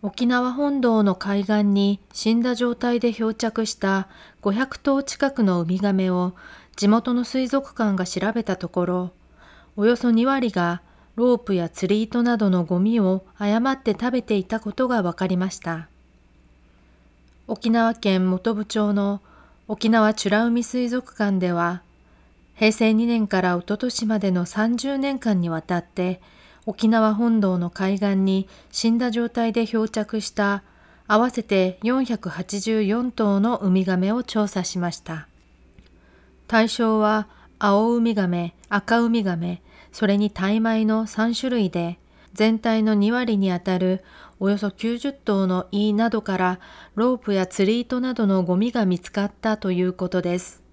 沖縄本島の海岸に死んだ状態で漂着した500頭近くのウミガメを地元の水族館が調べたところ、およそ2割がロープや釣り糸などのゴミを誤って食べていたことが分かりました。沖縄県本部町の沖縄美ら海水族館では、平成2年からおととしまでの30年間にわたって沖縄本島の海岸に死んだ状態で漂着した合わせて484頭のウミガメを調査しました。対象は青ウミガメ、赤ウミガメ、それにタイ米の3種類で、全体の2割にあたるおよそ90頭の胃などからロープや釣り糸などのゴミが見つかったということです。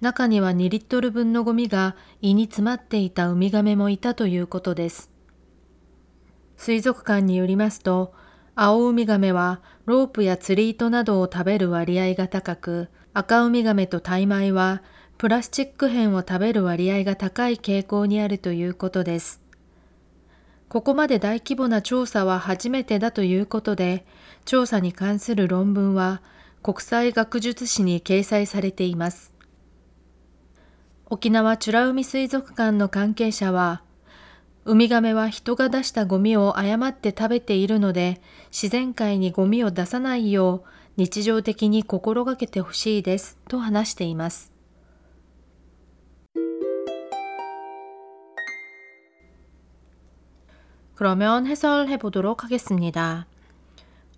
中には2リットル分のゴミが胃に詰まっていたウミガメもいたということです。水族館によりますと、青ウミガメはロープや釣り糸などを食べる割合が高く、赤ウミガメとタイ米はプラスチック片を食べる割合が高い傾向にあるということです。ここまで大規模な調査は初めてだということで、調査に関する論文は国際学術誌に掲載されています。沖縄美ら海水族館の関係者は、ウミガメは人が出したゴミを誤って食べているので、自然界にゴミを出さないよう日常的に心がけてほしいですと話しています。그러면해설해보도록하겠습니다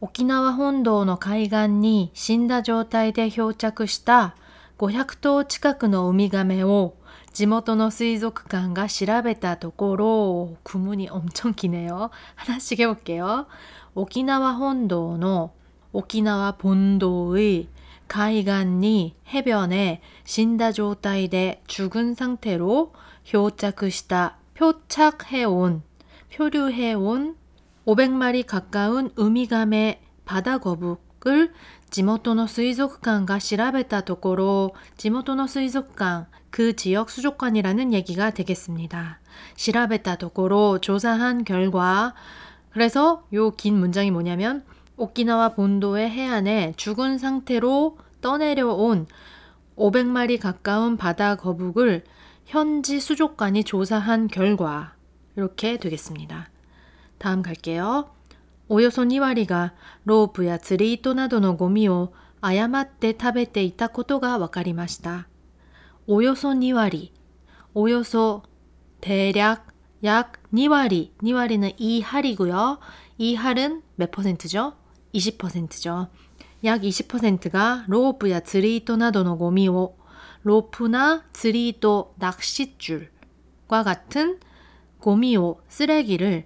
沖縄本島の海岸に死んだ状態で漂着した 500頭近くのウミガメを地元の水族館が調べたところ、구문이엄청기네요 하나씩해볼게요沖縄本島の沖縄本島의海岸に해변에死んだ状態で죽은상태로漂着した표착해온 표류해온 500마리 가까운 우미감의 바다 거북 을 地元の水族館が調べたところ、地元の水族館、그 지역 수족관이라는 얘기가 되겠습니다. 調べたところ 조사한 결과 그래서 요 긴 문장이 뭐냐면 오키나와 본도의 해안에 죽은 상태로 떠내려온 500마리 가까운 바다 거북을 현지 수족관이 조사한 결과 이렇게 되겠습니다. 다음 갈게요. 오요소 2割が 로프や 釣り糸などのゴミを誤って食べていたことが分かりました. 오요소 2割, 오요소 대략 약 2割, 2割는 2할이고요. 2할은 몇 퍼센트죠? 20%죠. 약 20%가 로프야 釣り糸などのゴミを 로프나 釣り糸, 낚싯줄과 같은 고미오, 쓰레기를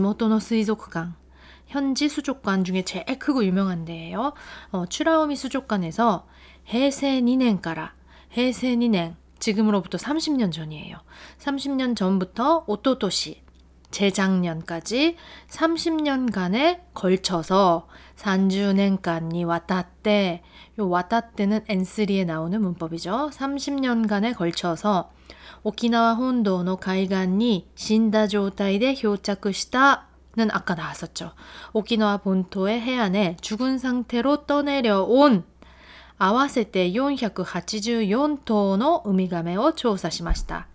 모토노 수의족관, 현지 수족관 중에 제일 크고 유명한 데예요. 어, 추라우미 수족관에서 해세 니넨가라, 해세 니넨, 지금으로부터 30년 전이에요. 30년 전부터 오토토시, 재작년까지 30년간에 걸쳐서 산주넨간이 왔다때 요 왔다때는 N3에 나오는 문법이죠. 30년간에 걸쳐서 오키나와 혼도의海岸に 신다状態で 漂着した는 아까 나왔었죠. 오키나와 본토의 해안에 죽은 상태로 떠내려온 合わせて 484頭の 우미가메を 조사しました.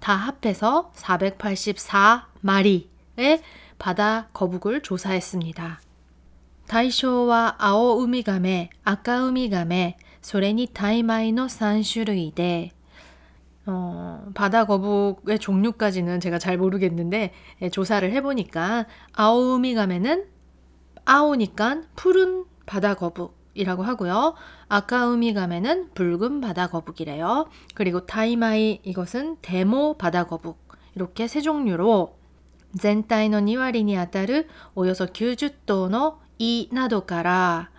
다 합해서 484마리의 바다 거북을 조사했습니다. 다이쇼와 아오 우미가메, 아까 우미가메, それにタイ米の3種類で 어, 바다 거북의 종류까지는 제가 잘 모르겠는데 예, 조사를 해보니까 아오우미가메는 아오니까 푸른 바다 거북 이라고 하고요. 아까우미가메는 붉은 바다 거북이래요. 그리고 타이마이 이것은 데모 바다 거북 이렇게 세 종류로 全体の2割にあたるおよそ90頭の胃などから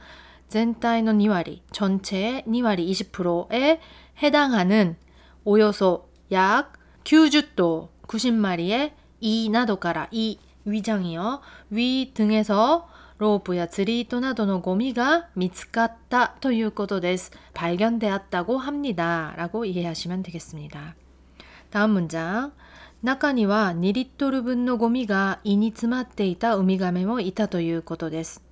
全体の2割, 전체의 2割 20%에 해당하는 오요소 약 90도 90마리의 이 나도가라 이 위장이요 위 등에서 로브야 드리토 나도의 고미가 見つかった ということです 발견되었다고 합니다 라고 이해하시면 되겠습니다 다음 문장 中には 2リットル 분의 고미가 이니 詰まっていた 우미가메も 있다 ということです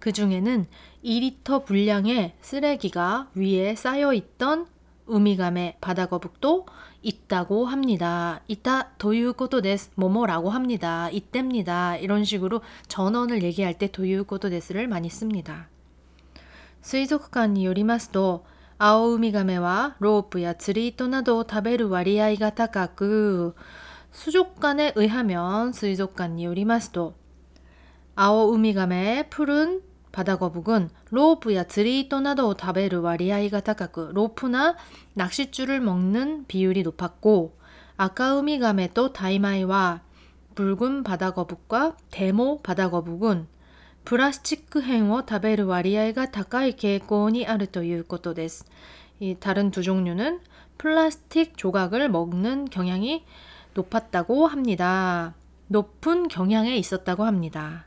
그 중에는 2리터 분량의 쓰레기가 위에 쌓여있던 ウミガメ 바다 거북도 있다고 합니다. 있다 ということです 뭐뭐라고 합니다. 이때입니다. 이런 식으로 전문을 얘기할 때 도유코도 데스를 많이 씁니다. 水族館によりますと アオウミガメは ロープや 釣り糸などを 食べる 割合が 高く 수족관에 의하면 水族館によりますと 아오 우미가메 푸른 바다거북은 로프야 드리토 나도 다베르 와리아이가 타카크 로프나 낚싯줄을 먹는 비율이 높았고 아까우미가메도 다이마이와 붉은 바다거북과 데모 바다거북은 플라스틱 행어 다베르 와리아이가 다카이 계권이 아르 또いうことです. 이 다른 두 종류는 플라스틱 조각을 먹는 경향이 높았다고 합니다. 높은 경향에 있었다고 합니다.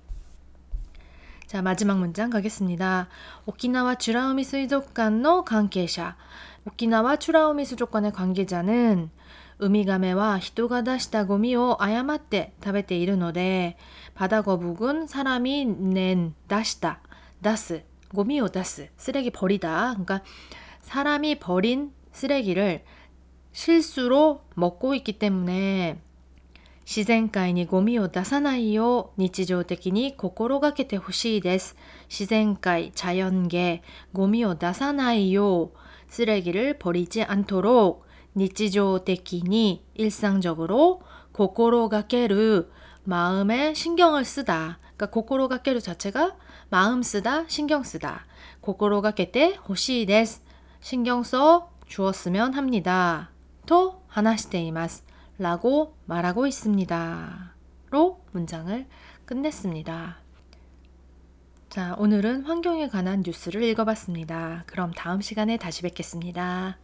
자, 마지막 문장 가겠습니다. 오키나와 주라우미 수족관の 관계자. 오키나와 주라우미 수족관의 관계자는 우미가메와 히토가 다시다 고미오 아야마떼 타베테 이르노데 바다 거북은 사람이 낸 다시다 다스 고미오 다스 쓰레기 버리다 그러니까 사람이 버린 쓰레기를 실수로 먹고 있기 때문에 自然界にゴミを出さないよう日常的に心がけてほしいです。自然界、자연계ゴミを出さないよう쓰레기를버리지않도록日常的に일상적으로心がける마음에신경을쓰다 그러니까心がける 자체가 마음 쓰다, 신경 쓰다. 心がけてほしいです. 신경 써 주었으면 합니다. 또 話しています. 라고 말하고 있습니다. 로 문장을 끝냈습니다. 자, 오늘은 환경에 관한 뉴스를 읽어봤습니다. 그럼 다음 시간에 다시 뵙겠습니다.